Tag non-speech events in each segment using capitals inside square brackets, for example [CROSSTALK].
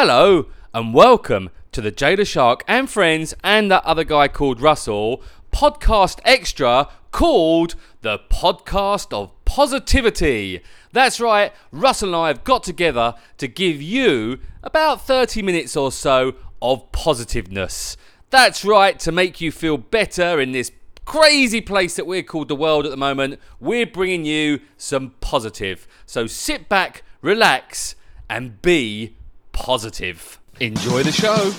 Hello and welcome to the Jada Shark and friends and that other guy called Russell podcast extra called the Podcast of Positivity. That's right, Russell and I have got together to give you about 30 minutes or so of positiveness. That's right, to make you feel better in this crazy place that we're called the world at the moment, we're bringing you some positive. So sit back, relax, and be positive. Enjoy the show.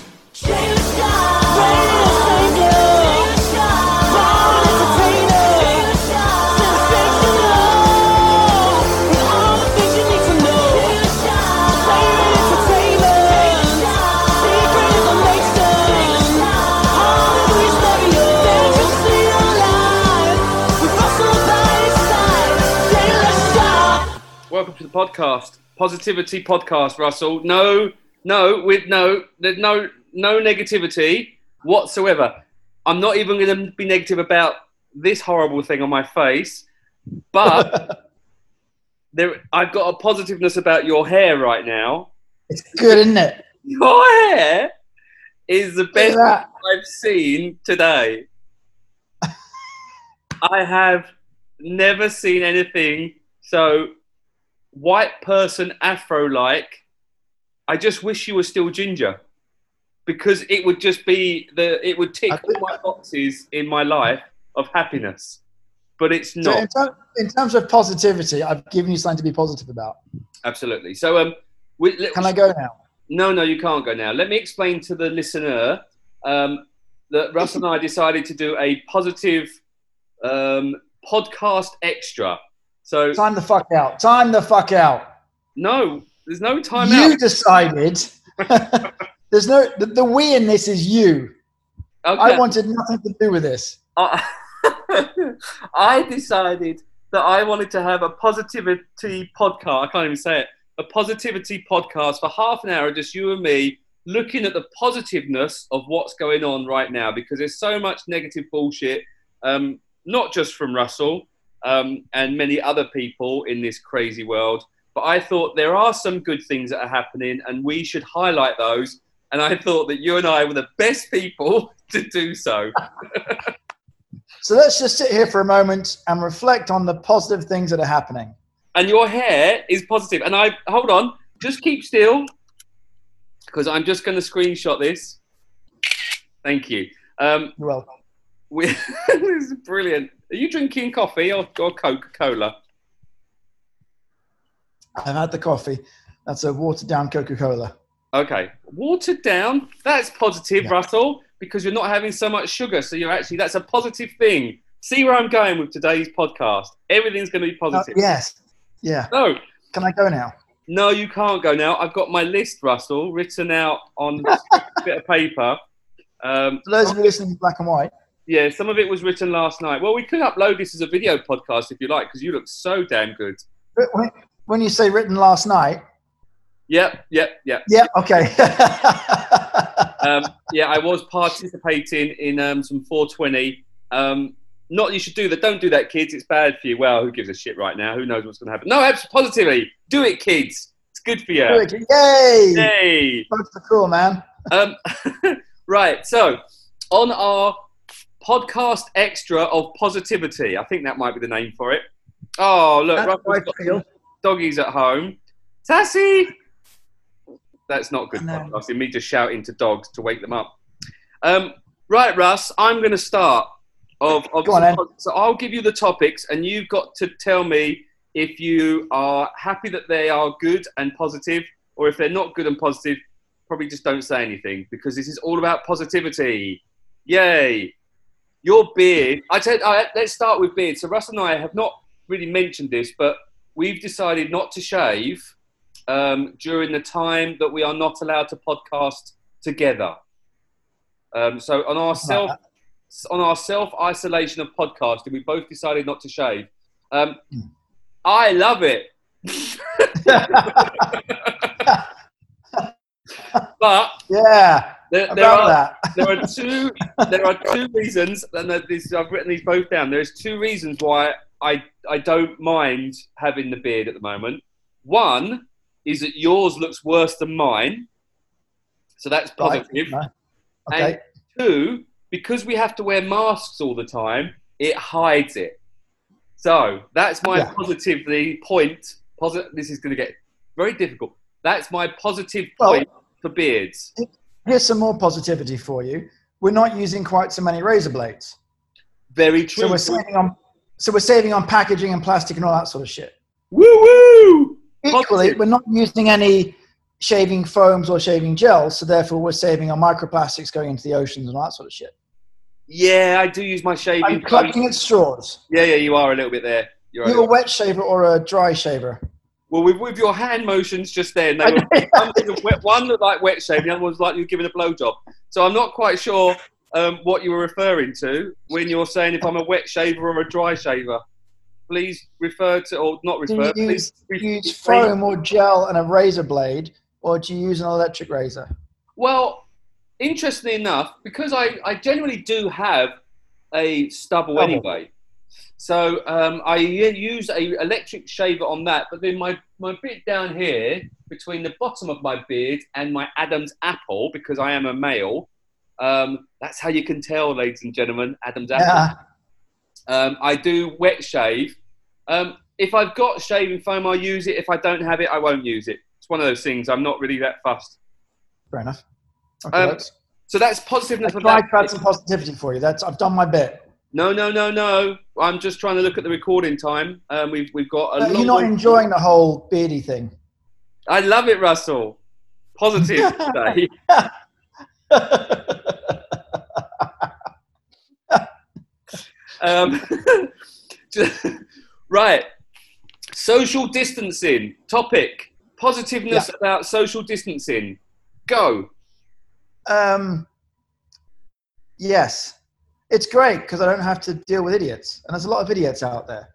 Welcome to the podcast, Positivity Podcast, Russell. No, no, with no, there's no, no negativity whatsoever. I'm not even going to be negative about this horrible thing on my face, but [LAUGHS] there, I've got a positiveness about your hair right now. It's good, isn't it? Your hair is the best. I've seen today. [LAUGHS] I have never seen anything so white person afro like. I just wish you were still ginger because it would just be the it would tick all my boxes in my life of happiness. But it's So not in, ter- in terms of positivity, I've given you something to be positive about. absolutely. So um we, let- Can I go now? No, no, you can't go now. Let me explain to the listener um, that Russ and I decided to do a positive um, podcast extra. So, Time the fuck out. Time the fuck out. no, there's no time you out. decided. [LAUGHS] There's no the, the we in this is you. Okay. I wanted nothing to do with this. I, [LAUGHS] I decided that I wanted to have a positivity podcast. I can't even say it. A positivity podcast for half an hour, just you and me, looking at the positiveness of what's going on right now because there's so much negative bullshit, um, not just from Russell um, and many other people in this crazy world. But I thought there are some good things that are happening and we should highlight those. And I thought that you and I were the best people [LAUGHS] to do so. [LAUGHS] So let's just sit here for a moment and reflect on the positive things that are happening. and your hair is positive. And I hold on, just keep still, because I'm just going to screenshot this. Thank you. Um, You're welcome. we, [LAUGHS] this is brilliant. Are you drinking coffee or, or Coca Cola? I've had the coffee. That's a watered down Coca Cola. Okay, watered down. That's positive, Yeah. Russell, because you're not having so much sugar. So you're actually that's a positive thing. See where I'm going with today's podcast. Everything's going to be Uh, positive. yes. Yeah. No, Can I go now? No, you can't go now. I've got my list, Russell, written out on a [LAUGHS] bit of paper. Um, For those of you listening in black and white, yeah, some of it was written last night. Well, we could upload this as a video podcast if you like, because you look so damn good. but when, when you say written last night, Yep, yep, yep. yeah, okay. [LAUGHS] Um, yeah, I was participating in um, some 420. Um, not you should do that. Don't do that, kids. It's bad for you. Well, who gives a shit right now? Who knows what's going to happen? No, absolutely, positively. Do it, kids. It's good for you. Yay! Yay. Both are cool, man. Um, [LAUGHS] right. So, on our podcast extra of positivity, I think that might be the name for it. Oh, look, That's Russell's got feel. doggies at home. Sassy. That's not good podcasting. Me just shouting to dogs to wake them up. Um, right, Russ. I'm going to start. Of, of Go on, so I'll give you the topics, and you've got to tell me if you are happy that they are good and positive, or if they're not good and positive. Probably just don't say anything because this is all about positivity. Yay! Your beard. I said, I, let's start with beard. So Russ and I have not really mentioned this, but we've decided not to shave um, during the time that we are not allowed to podcast together. Um, so on our self on our self isolation of podcasting, we both decided not to shave. Um, Hmm. I love it, [LAUGHS] [LAUGHS] but yeah, there, there are that. there are [LAUGHS] two there are two reasons, and that this, I've written these both down. There's two reasons why I I don't mind having the beard at the moment. One is that yours looks worse than mine, So that's Right. positive. No. Okay. Two, because we have to wear masks all the time, it hides it. So that's my Yeah. positively point. Posit- this is going to get very difficult. That's my positive Well- point for beards. Here's some more positivity for you. We're not using quite so many razor blades. Very true. So we're saving on so we're saving on packaging and plastic and all that sort of shit. woo woo! Equally, Positive. we're not using any shaving foams or shaving gels, so therefore we're saving on microplastics going into the oceans and all that sort of shit. Yeah, I do use my shaving. I'm clutching at straws. Yeah, yeah, you are a little bit there. You're You right. a wet shaver or a dry shaver? Well, with, with your hand motions just then, they were, [LAUGHS] one, was wet- one looked like wet shave, the other one was like you were giving a blowjob. So I'm not quite sure um, what you were referring to when you're saying if I'm a wet shaver or a dry shaver. Please refer to, or not refer. Do you please use, re- use foam or gel and a razor blade, or do you use an electric razor? Well, interestingly enough, because I, I generally do have a stubble Stubble. anyway, so um, I use a electric shaver on that. But then my, my bit down here between the bottom of my beard and my Adam's apple, because I am a male, um, that's how you can tell, ladies and gentlemen, Adam's apple. Yeah. Um, I do wet shave. Um, if I've got shaving foam, I'll use it. If I don't have it, I won't use it. It's one of those things. I'm not really that fussed. Fair enough. Okay, Um, folks. So that's I positiveness of tried to add some positivity for you. That's I've done my bit. No, no, no, no. I'm just trying to look at the recording time. Um, we've we've got a. You're not enjoying the whole beardy thing. I love it, Russell. Positive today. [LAUGHS] Um, [LAUGHS] right. Social distancing topic. Positiveness about social distancing. Go. um, yes, it's great because I don't have to deal with idiots, and there's a lot of idiots out there.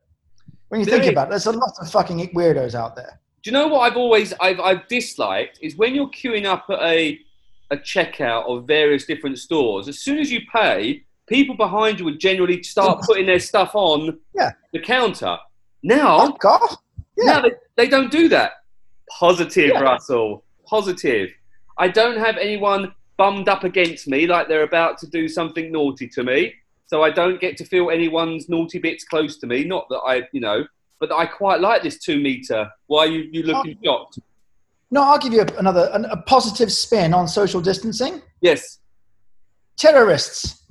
When you There think is. about it, there's a lot of fucking weirdos out there. Do you know what I've always I've, I've disliked is when you're queuing up at a a checkout of various different stores. As soon as you pay, people behind you would generally start [LAUGHS] putting their stuff on Yeah. the counter. Now, oh, Fuck off. Yeah. now they, they don't do that. Positive, Yeah. Russell. Positive. I don't have anyone bummed up against me like they're about to do something naughty to me. So I don't get to feel anyone's naughty bits close to me. Not that I, you know, but I quite like this two meter. Why are you, you looking oh. shocked? No, I'll give you another an, a positive spin on social distancing. Yes. Terrorists.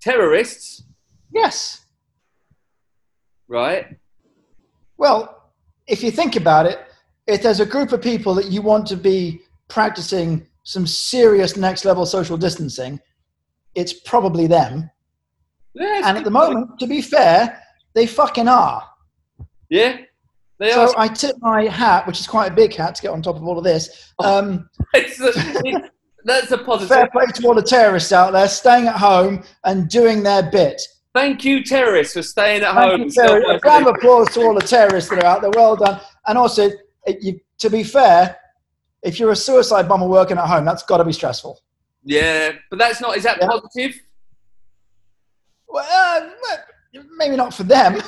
Terrorists, Yes. right? Well, if you think about it, if there's a group of people that you want to be practicing some serious next level social distancing, it's probably them. Yeah, And at the moment, to be fair, they fucking are. yeah, they So are. I tip my hat, which is quite a big hat to get on top of all of this. Um, [LAUGHS] It's a, it- that's a positive. fair play to all the terrorists out there staying at home and doing their bit. Thank you, terrorists, for staying at Thank home. you, a round of applause to all the terrorists that are out there. Well done. And also, you, to be fair, if you're a suicide bomber working at home, that's got to be stressful. Yeah, but that's not. Is that Yeah. positive? Well, uh, maybe not for them.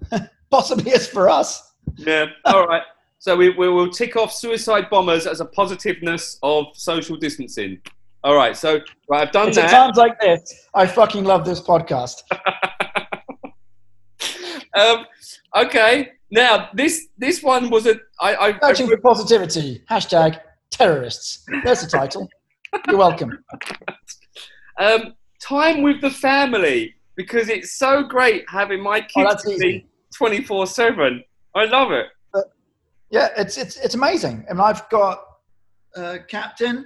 [LAUGHS] Possibly it's for us. Yeah. All right. So we, we will tick off suicide bombers as a positiveness of social distancing. All right. So right, I've done It's at that. times like this, I fucking love this podcast. [LAUGHS] Um, okay. Now this this one was a I, I, I Searching for positivity. Hashtag terrorists. There's the title. You're welcome. [LAUGHS] um, time with the family because it's so great having my Oh, kids twenty four seven. I love it. Yeah, it's it's it's amazing. I And I've got uh, Captain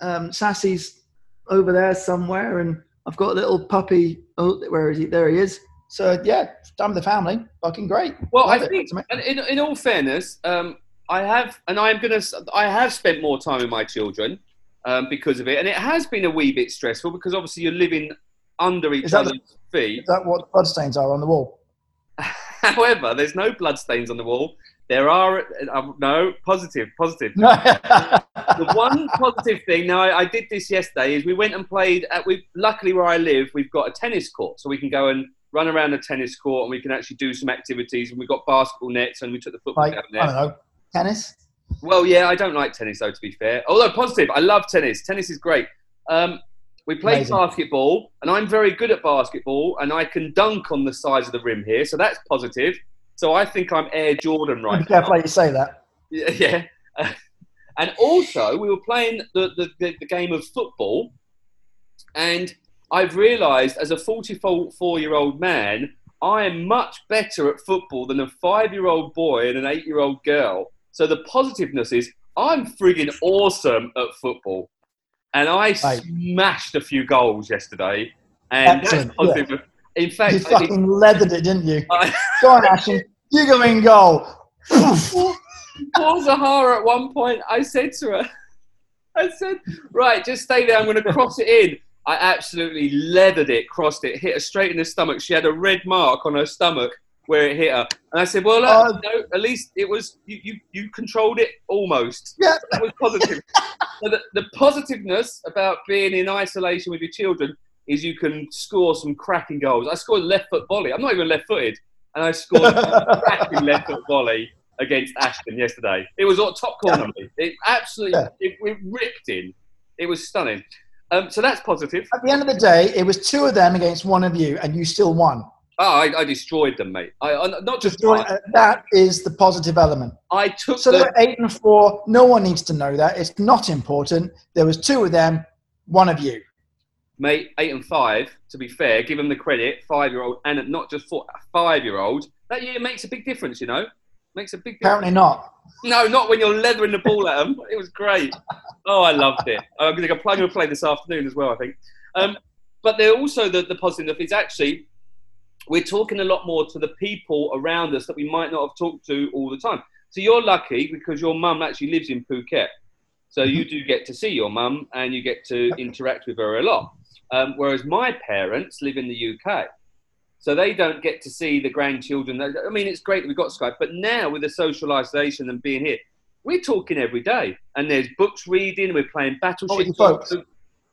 um, Sassy's over there somewhere, and I've got a little puppy. Oh, where is he? There he is. So yeah, time with the family. Fucking great. Well, Love I it. think, and in, in all fairness, um, I have, and I'm gonna, I have spent more time with my children um, because of it, and it has been a wee bit stressful because obviously you're living under each that the- other's feet. Is that what the bloodstains are on the wall? [LAUGHS] However, there's no bloodstains on the wall. There are uh, no positive, positive. [LAUGHS] The one positive thing now I, I did this yesterday is we went and played at we luckily where i live we've got a tennis court so we can go and run around the tennis court and we can actually do some activities and we've got basketball nets and we took the football like down I there don't know, tennis. Well, yeah, I don't like tennis though. To be fair, although positive, I love tennis. Tennis is great. Um, we played Amazing. basketball, and I'm very good at basketball, and I can dunk on the sides of the rim here, so that's positive. So I think I'm Air Jordan right Be careful how you say that. Yeah. [LAUGHS] yeah. And also, we were playing the, the, the, the game of football, and I've realised as a 44 year old man, I am much better at football than a five year old boy and an eight year old girl. So the positiveness is I'm frigging awesome at football. And I smashed a few goals yesterday. And Excellent, that's positive. In fact, You fucking leathered it, didn't you? I, Go on, Ashton. You go in goal. [LAUGHS] Paul Zahara at one point, I said to her, I said, right, just stay there. I'm going to cross it in. I absolutely leathered it, crossed it, hit her straight in the stomach. She had a red mark on her stomach where it hit her. And I said, well, uh, Oh. no, at least it was, you, you, you controlled it almost. Yeah. [LAUGHS] That was positive. [LAUGHS] so the, the positiveness about being in isolation with your children is you can score some cracking goals. I scored a left foot volley. I'm not even left footed. And I scored a [LAUGHS] cracking left foot volley against Ashton yesterday. It was on top corner. mate. It absolutely Yeah. it, it ripped in. It was stunning. Um, so that's positive. At the end of the day, it was two of them against one of you, and you still won. Oh, I, I destroyed them, mate. I, I not just Destroy- uh, that is the positive element. I took So the, they're eight and four. No one needs to know that. It's not important. There was two of them, one of you. mate eight and five. To be fair, give them the credit. Five year old and not just four, five year old. That year makes a big difference. You know, makes a big difference. Apparently not. No, not when you're leathering the ball at them. It was great. Oh, I loved it. [LAUGHS] I'm going to go play, play this afternoon as well, I think. Um, but they're also the, the positive is actually we're talking a lot more to the people around us that we might not have talked to all the time. So you're lucky because your mum actually lives in Phuket. So you do get to see your mum and you get to interact with her a lot. Um, whereas my parents live in the UK. So they don't get to see the grandchildren. I mean, it's great that we've got Skype, but now with the social isolation and being here, we're talking every day. And there's books reading, we're playing Battleship. your folks?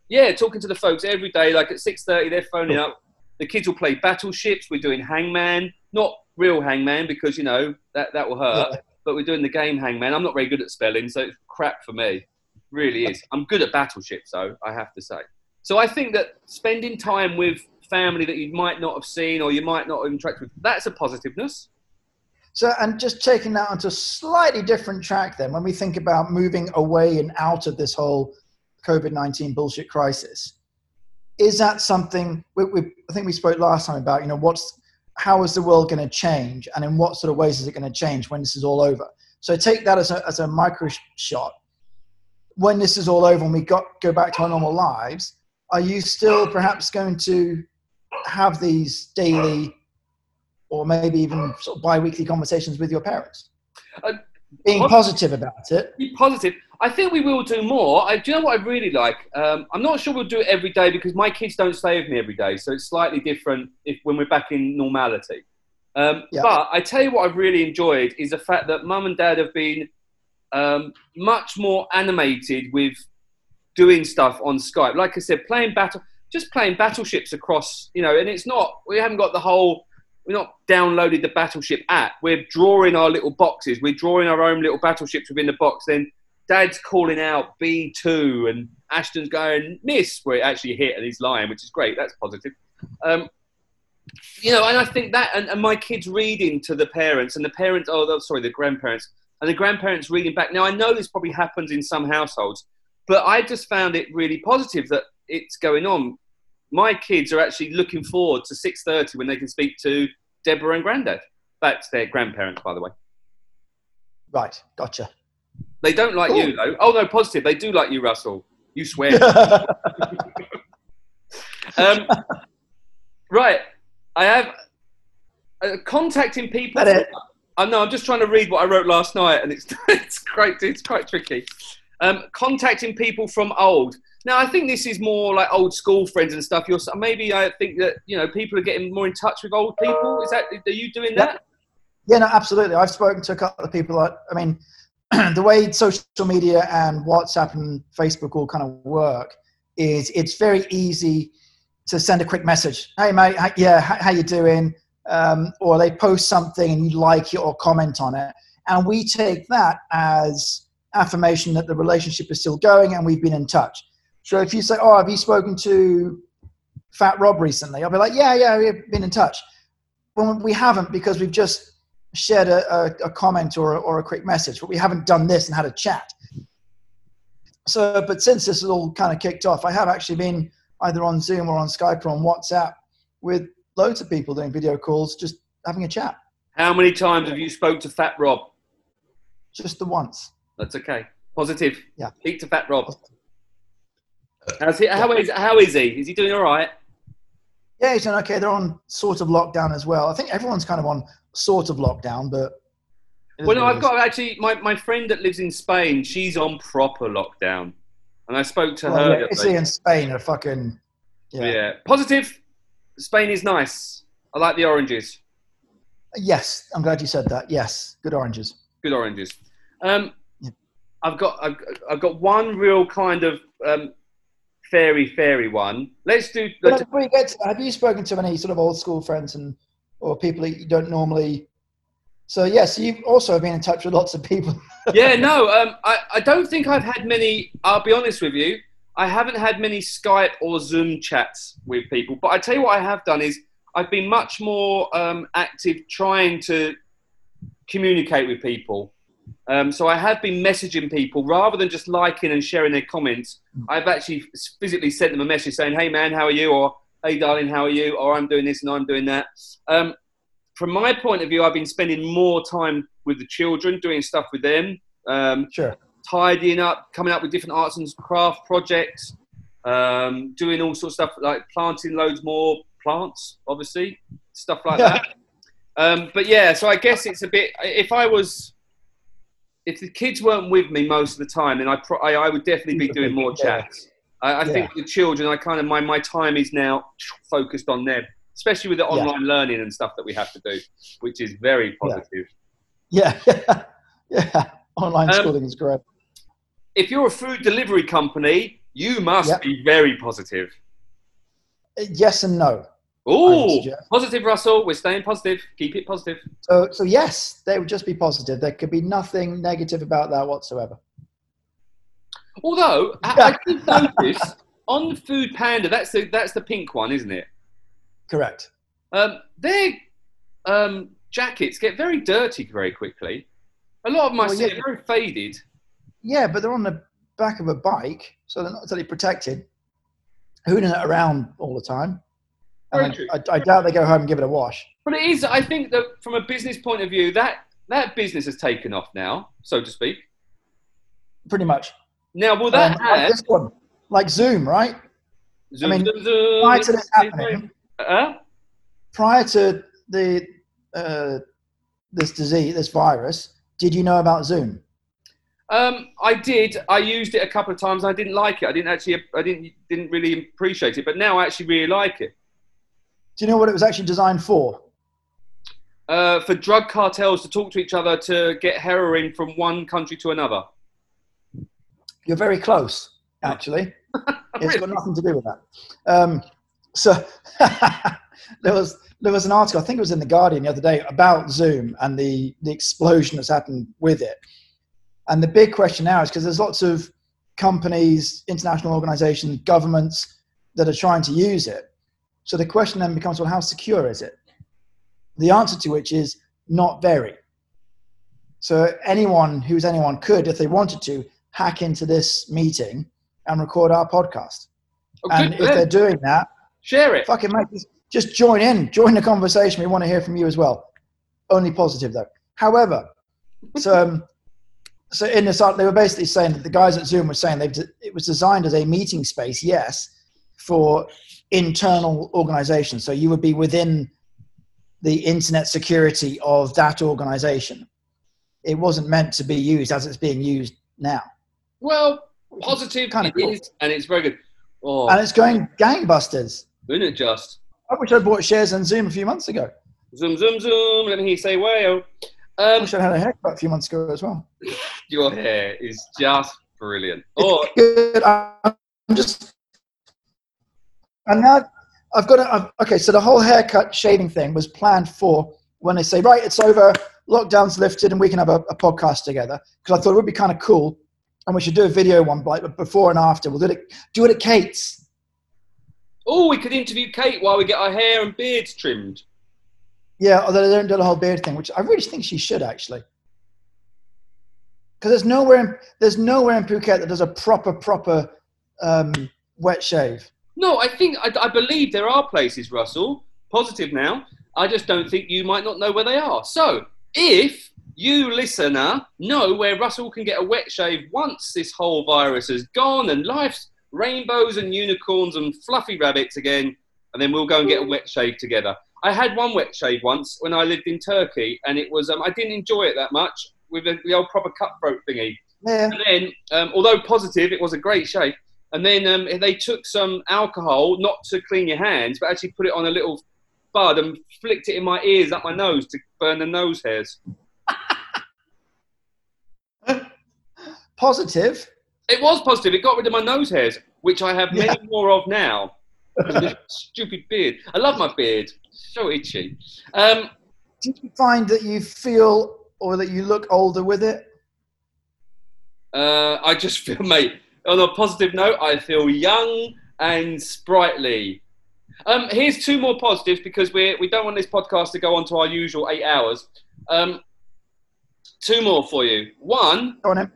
Yeah, talking to the folks every day. Like at 6.30, they're phoning up. The kids will play Battleships. We're doing Hangman. Not real Hangman because, you know, that, that will hurt. Yeah. But we're doing the game Hangman. I'm not very good at spelling, so it's crap for me. Really is. I'm good at Battleships, though, I have to say. So I think that spending time with family that you might not have seen or you might not have interacted with, that's a positiveness. So, and just taking that onto a slightly different track, then, when we think about moving away and out of this whole COVID 19 bullshit crisis, is that something we, we, I think we spoke last time about, you know, what's, how is the world going to change and in what sort of ways is it going to change when this is all over? So, take that as a, as a micro shot. When this is all over and we got, go back to our normal lives, are you still perhaps going to have these daily or maybe even sort of bi-weekly conversations with your parents Uh, being positive about it Be positive. I think we will do more. I, do you know what I really like? Um, I'm not sure we'll do it every day because my kids don't stay with me every day, so it's slightly different if when we're back in normality. Um, Yeah. But I tell you what I've really enjoyed is the fact that mum and dad have been um, much more animated with doing stuff on Skype. Like I said, playing battle, just playing battleships across, you know, and it's not, we haven't got the whole, we're not downloaded the battleship app. We're drawing our little boxes. We're drawing our own little battleships within the box. Then Dad's calling out B2 and Ashton's going miss where it actually hit and he's lying, which is great. That's positive. Um, you know, and I think that, and, and my kids reading to the parents, and the parents, oh, sorry, the grandparents, and the grandparents reading back. Now, I know this probably happens in some households, but I just found it really positive that it's going on. My kids are actually looking forward to 6.30 when they can speak to Deborah and Grandad. That's their grandparents, by the way. right gotcha They don't like you, though. Oh, no, positive. They do like you, Russell. You swear. [LAUGHS] um, right. I have uh, contacting people. That it. I know. I'm just trying to read what I wrote last night, and it's [LAUGHS] it's quite it's quite tricky. Um, contacting people from old. Now, I think this is more like old school friends and stuff. You're maybe I think that you know people are getting more in touch with old people. Is that are you doing that? yeah no absolutely i've spoken to a couple of people that, i mean [CLEARS THROAT] the way social media and whatsapp and facebook all kind of work is it's very easy to send a quick message hey mate how, yeah how, how you doing um, or they post something and you like it or comment on it and we take that as affirmation that the relationship is still going and we've been in touch. So if you say, "Oh, have you spoken to Fat Rob recently?" I'll be like, "Yeah, yeah, we've been in touch." Well, we haven't because we've just shared a, a, a comment or, or a quick message, but we haven't done this and had a chat. So, but since this has all kind of kicked off, I have actually been either on Zoom or on Skype or on WhatsApp with loads of people doing video calls, just having a chat. How many times have you spoke to Fat Rob? Just the once. That's okay. Positive. Yeah. Speak to Fat Rob. How's he, how, is, how is he? Is he doing all right? Yeah, he's doing okay. They're on sort of lockdown as well. I think everyone's kind of on sort of lockdown, but. Well, no, I've got actually my, my friend that lives in Spain. She's on proper lockdown, and I spoke to well, her. Yeah, Italy and Spain are fucking. Yeah. yeah. Positive. Spain is nice. I like the oranges. Yes, I'm glad you said that. Yes, good oranges. Good oranges. Um, Yeah. I've got I've, I've got one real kind of um, fairy fairy one. Let's do. Let's, before you get to, have you spoken to any sort of old school friends and or people that you don't normally? So yes, you've also been in touch with lots of people. [LAUGHS] yeah, no, um, I, I don't think I've had many. I'll be honest with you. I haven't had many Skype or Zoom chats with people. But I tell you what, I have done is I've been much more um, active trying to communicate with people. Um, so I have been messaging people rather than just liking and sharing their comments. I've actually physically sent them a message saying, "Hey man, how are you?" or "Hey darling, how are you?" or "I'm doing this and I'm doing that." Um, from my point of view, I've been spending more time with the children, doing stuff with them, um, sure. tidying up, coming up with different arts and craft projects, um, doing all sorts of stuff like planting loads more plants, obviously, stuff like that. Um, but yeah, so I guess it's a bit. If I was, if the kids weren't with me most of the time, then I pro- I, I would definitely be doing more chats. I, I think the children, I kind of my my time is now focused on them, especially with the Yeah. online learning and stuff that we have to do, which is very positive. Yeah, yeah, [LAUGHS] yeah. Online Um, schooling is great. If you're a food delivery company, you must Yep. be very positive. Uh, Yes and no. Oh, positive, Russell. We're staying positive. Keep it positive. So, so yes, they would just be positive. There could be nothing negative about that whatsoever. Although I, I did [LAUGHS] notice on the Food Panda, that's the that's the pink one, isn't it? Correct. Um, their um, jackets get very dirty very quickly. A lot of them I Well, yeah. are very faded. Yeah, but they're on the back of a bike, so they're not totally protected. Hooning it around all the time. And. I, I, I doubt they go home and give it a wash. But it is. I think that from a business point of view, that that business has taken off now, so to speak. Pretty much. Now, will that Um, like add? this one, like Zoom, right? Zoom, mean, zoom, zoom, Prior to this happening, Uh, prior to the uh, this disease, this virus, did you know about Zoom? Um, I did. I used it a couple of times. I didn't like it. I didn't actually. I didn't didn't really appreciate it. But now I actually really like it. Do you know what it was actually designed for? Uh, for drug cartels to talk to each other to get heroin from one country to another. You're very close, actually. [LAUGHS] It's got nothing to do with that. Um, so [LAUGHS] there was there was an article, I think it was in the Guardian the other day, about Zoom and the the explosion that's happened with it. And the big question now is because there's lots of companies, international organizations, governments that are trying to use it. So the question then becomes, well, how secure is it? The answer to which is not very. So anyone who's anyone could, if they wanted to, hack into this meeting and record our podcast. Oh, And if they're doing that, Share it. fucking mate, just- just join in, join the conversation. We want to hear from you as well. Only positive though. However, [LAUGHS] so um, so in this art, they were basically saying that the guys at Zoom were saying they it was designed as a meeting space, yes, for internal organization. So you would be within the internet security of that organization. It wasn't meant to be used as it's being used now. Well, positive Kinda it cool. is, and it's very good. Oh, And it's going gangbusters. isn't it just? I wish I'd bought shares in Zoom a few months ago. Zoom, zoom, zoom. Let me hear you say wow. I Um, wish I'd had a haircut a few months ago as well. [LAUGHS] your hair is just brilliant. Oh, Good. I'm just. And now I've got to. I've, okay, so the whole haircut shaving thing was planned for when they say, right, it's over. lockdown's lifted and we can have a, a podcast together because I thought it would be kind of cool, and we should do a video one like before and after. We'll do it do it at Kate's. Oh, we could interview Kate while we get our hair and beards trimmed. Yeah, although they don't do the whole beard thing, which I really think she should actually. Because there's nowhere in, there's nowhere in Phuket that does a proper proper um, wet shave. No, I think I, I believe there are places, Russell. Positive now. I just don't think you might not know where they are. So, if you listener know where Russell can get a wet shave once this whole virus has gone and life's rainbows and unicorns and fluffy rabbits again, and then we'll go and get a wet shave together. I had one wet shave once when I lived in Turkey, and it was um, I didn't enjoy it that much with the, the old proper cutthroat thingy. Yeah. And then, um, although positive, it was a great shave. And then um, they took some alcohol, not to clean your hands, but actually put it on a little bud and flicked it in my ears up my nose to burn the nose hairs. [LAUGHS] Positive. It was positive. It got rid of my nose hairs, which I have many Yeah. more of now. Because of this [LAUGHS] stupid beard. I love my beard. So itchy. Um, Do you find that you feel or that you look older with it? uh, I just feel, [LAUGHS] mate, on a positive note, I feel young and sprightly. Um, here's two more positives because we we don't want this podcast to go on to our usual eight hours. Um, two more for you. One, on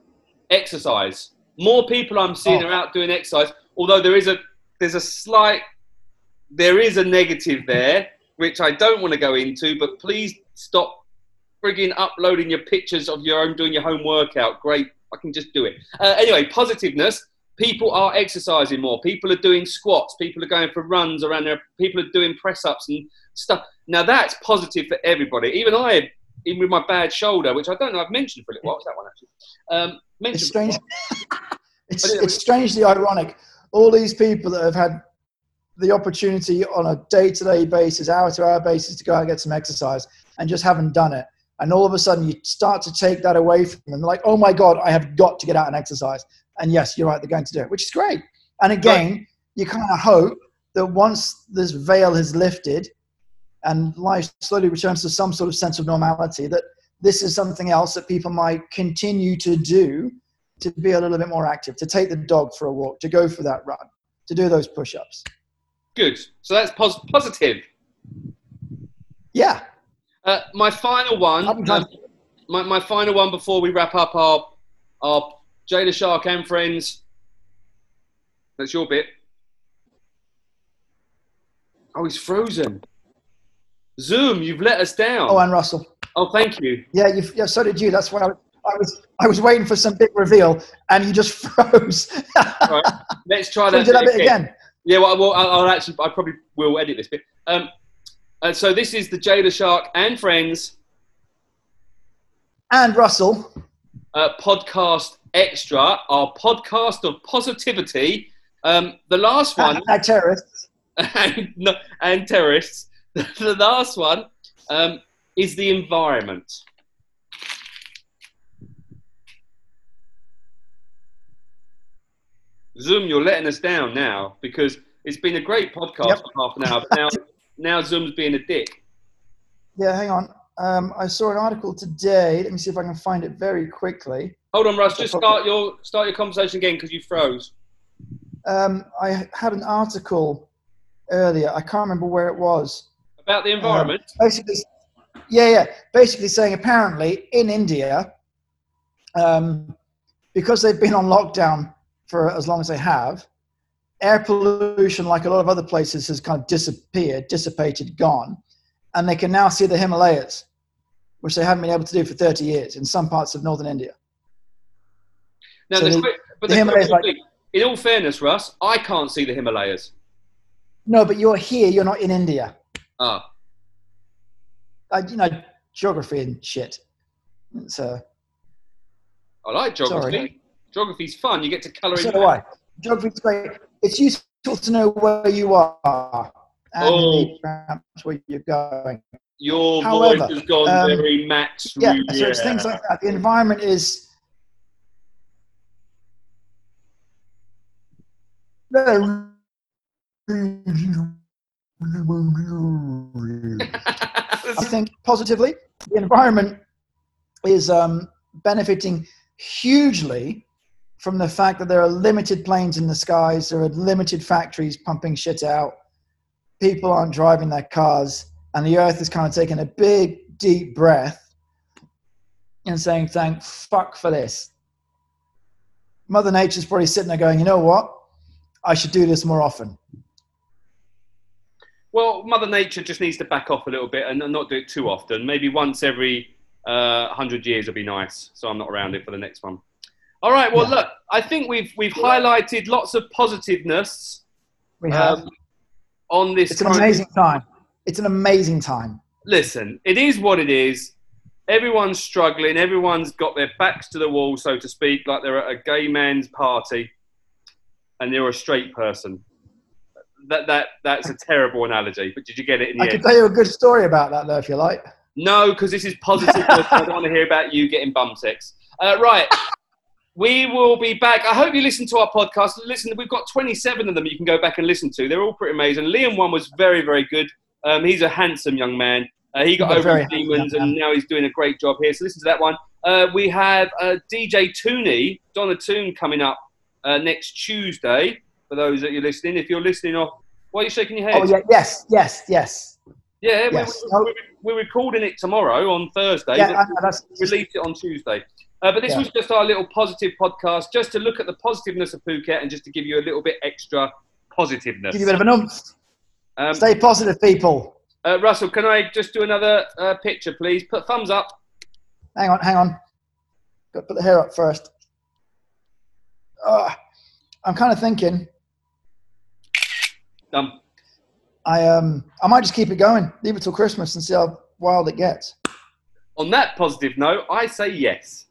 exercise. More people I'm seeing Oh. are out doing exercise. Although there is a there's a slight there is a negative there, which I don't want to go into. But please stop frigging uploading your pictures of your own doing your home workout. Great, I can just do it. Uh, anyway, positiveness. People are exercising more. People are doing squats. People are going for runs around there. People are doing press ups and stuff. Now that's positive for everybody. Even I, even with my bad shoulder, which I don't know I've mentioned for a little while. What's that one actually? Um, mentioned It's strange. [LAUGHS] it's, it's strangely ironic. All these people that have had the opportunity on a day-to-day basis, hour-to-hour basis, to go out and get some exercise, and just haven't done it. And all of a sudden, you start to take that away from them. They're like, "Oh my God, I have got to get out and exercise." And yes, you're right; they're going to do it, which is great. And again, you kind of hope that once this veil is lifted and life slowly returns to some sort of sense of normality, that this is something else that people might continue to do to be a little bit more active, to take the dog for a walk, to go for that run, to do those push ups. Good. So that's pos- positive. Yeah. Uh, my final one. Um, my, my final one before we wrap up our our Jada Shark and friends. That's your bit. Oh, he's frozen. Zoom, you've let us down. Oh, and Russell. oh, thank you. Yeah, you, yeah, so did you. That's why I, I was I was waiting for some big reveal, and you just [LAUGHS] froze. Right. Let's try [LAUGHS] so that, do that bit again. again. Yeah, well, well I'll, I'll actually, I probably will edit this bit. Um, uh, so this is the Jada Shark and friends And Russell. uh, podcast extra, our podcast of positivity. Um, the last one, And [LAUGHS] terrorists. and, no- and terrorists. [LAUGHS] The last one um, is the environment. Zoom, you're letting us down now because it's been a great podcast Yep. for half an hour. But now, [LAUGHS] now Zoom's being a dick. Yeah, hang on. Um, I saw an article today. Let me see if I can find it very quickly. Hold on, Russ. Just start your start your conversation again because you froze. Um, I had an article earlier. I can't remember where it was. About the environment. basically, yeah, yeah. Basically saying apparently in India, um, because they've been on lockdown for as long as they have, air pollution, like a lot of other places, has kind of disappeared, dissipated, gone, and they can now see the Himalayas, which they haven't been able to do for 30 years in some parts of northern India. now, so the, but the Himalayas, thing- in all fairness, Russ, I can't see the Himalayas. No, but you're here. You're not in India. Ah, you know, geography and shit. Uh, I like geography. Sorry. Geography's fun. You get to colour So in. do I. Geography's great. It's useful to know where you are and Oh. perhaps where you're going. Your However, voice has gone um, very Max. Yeah, Ruger. so it's things like that. The environment is. [LAUGHS] I think positively, the environment is um, benefiting hugely from the fact that there are limited planes in the skies, there are limited factories pumping shit out, people aren't driving their cars, and the earth is kind of taking a big, deep breath and saying, thank fuck for this. Mother Nature's probably sitting there going, you know what? I should do this more often. Well, Mother Nature just needs to back off a little bit and not do it too often. Maybe once every uh, 100 years would be nice, so I'm not around it for the next one. All right. Well, yeah. look, I think we've we've highlighted lots of positiveness. We have um, on this. It's an amazing time. It's an amazing time. Listen, it is what it is. Everyone's struggling. Everyone's got their backs to the wall, so to speak, like they're at a gay man's party, and you're a straight person. That that that's a terrible analogy. But did you get it? In the I end? can tell you a good story about that, though, if you like. No, because this is positive. I don't want to hear about you getting bum sex. Uh, right. We will be back. I hope you listen to our podcast. Listen, we've got 27 of them you can go back and listen to. They're all pretty amazing. Liam one was very, very good. Um, he's a handsome young man. Uh, he got over his demons and now he's doing a great job here. So listen to that one. Uh, we have uh, DJ Tooney, Donna Toon, coming up uh, next Tuesday. For those that you're listening, if you're listening off, why are you shaking your head? Oh yeah, yes, yes, yes. Yeah, yes. We're, we're, we're, recording it tomorrow on Thursday. Yeah, that's, release it on Tuesday. Uh, but this yeah. was just our little positive podcast, just to look at the positiveness of Phuket and just to give you a little bit extra positiveness. Give you a bit of an. Um, Stay positive, people. Uh, Russell, can I just do another uh, picture, please? Put thumbs up. Hang on, hang on. Got to put the hair up first. Uh, I'm kind of thinking. Done. I um I might just keep it going, leave it till Christmas, and see how wild it gets. On that positive note, I say yes.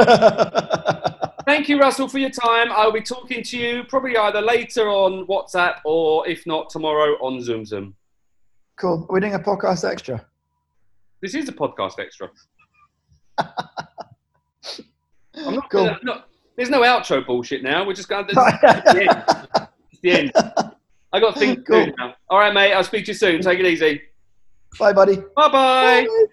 [LAUGHS] Thank you, Russell, for your time. I'll be talking to you probably either later on WhatsApp or, if not, tomorrow on Zoom Zoom. Cool. We're we doing a podcast extra? This is a podcast extra. [LAUGHS] I'm not cool. Gonna, there's no outro bullshit now. We're just going to. It's the end. It's the end. I got things cool. to do now. All right, mate. I'll speak to you soon. Take it easy. Bye, buddy. Bye-bye. bye bye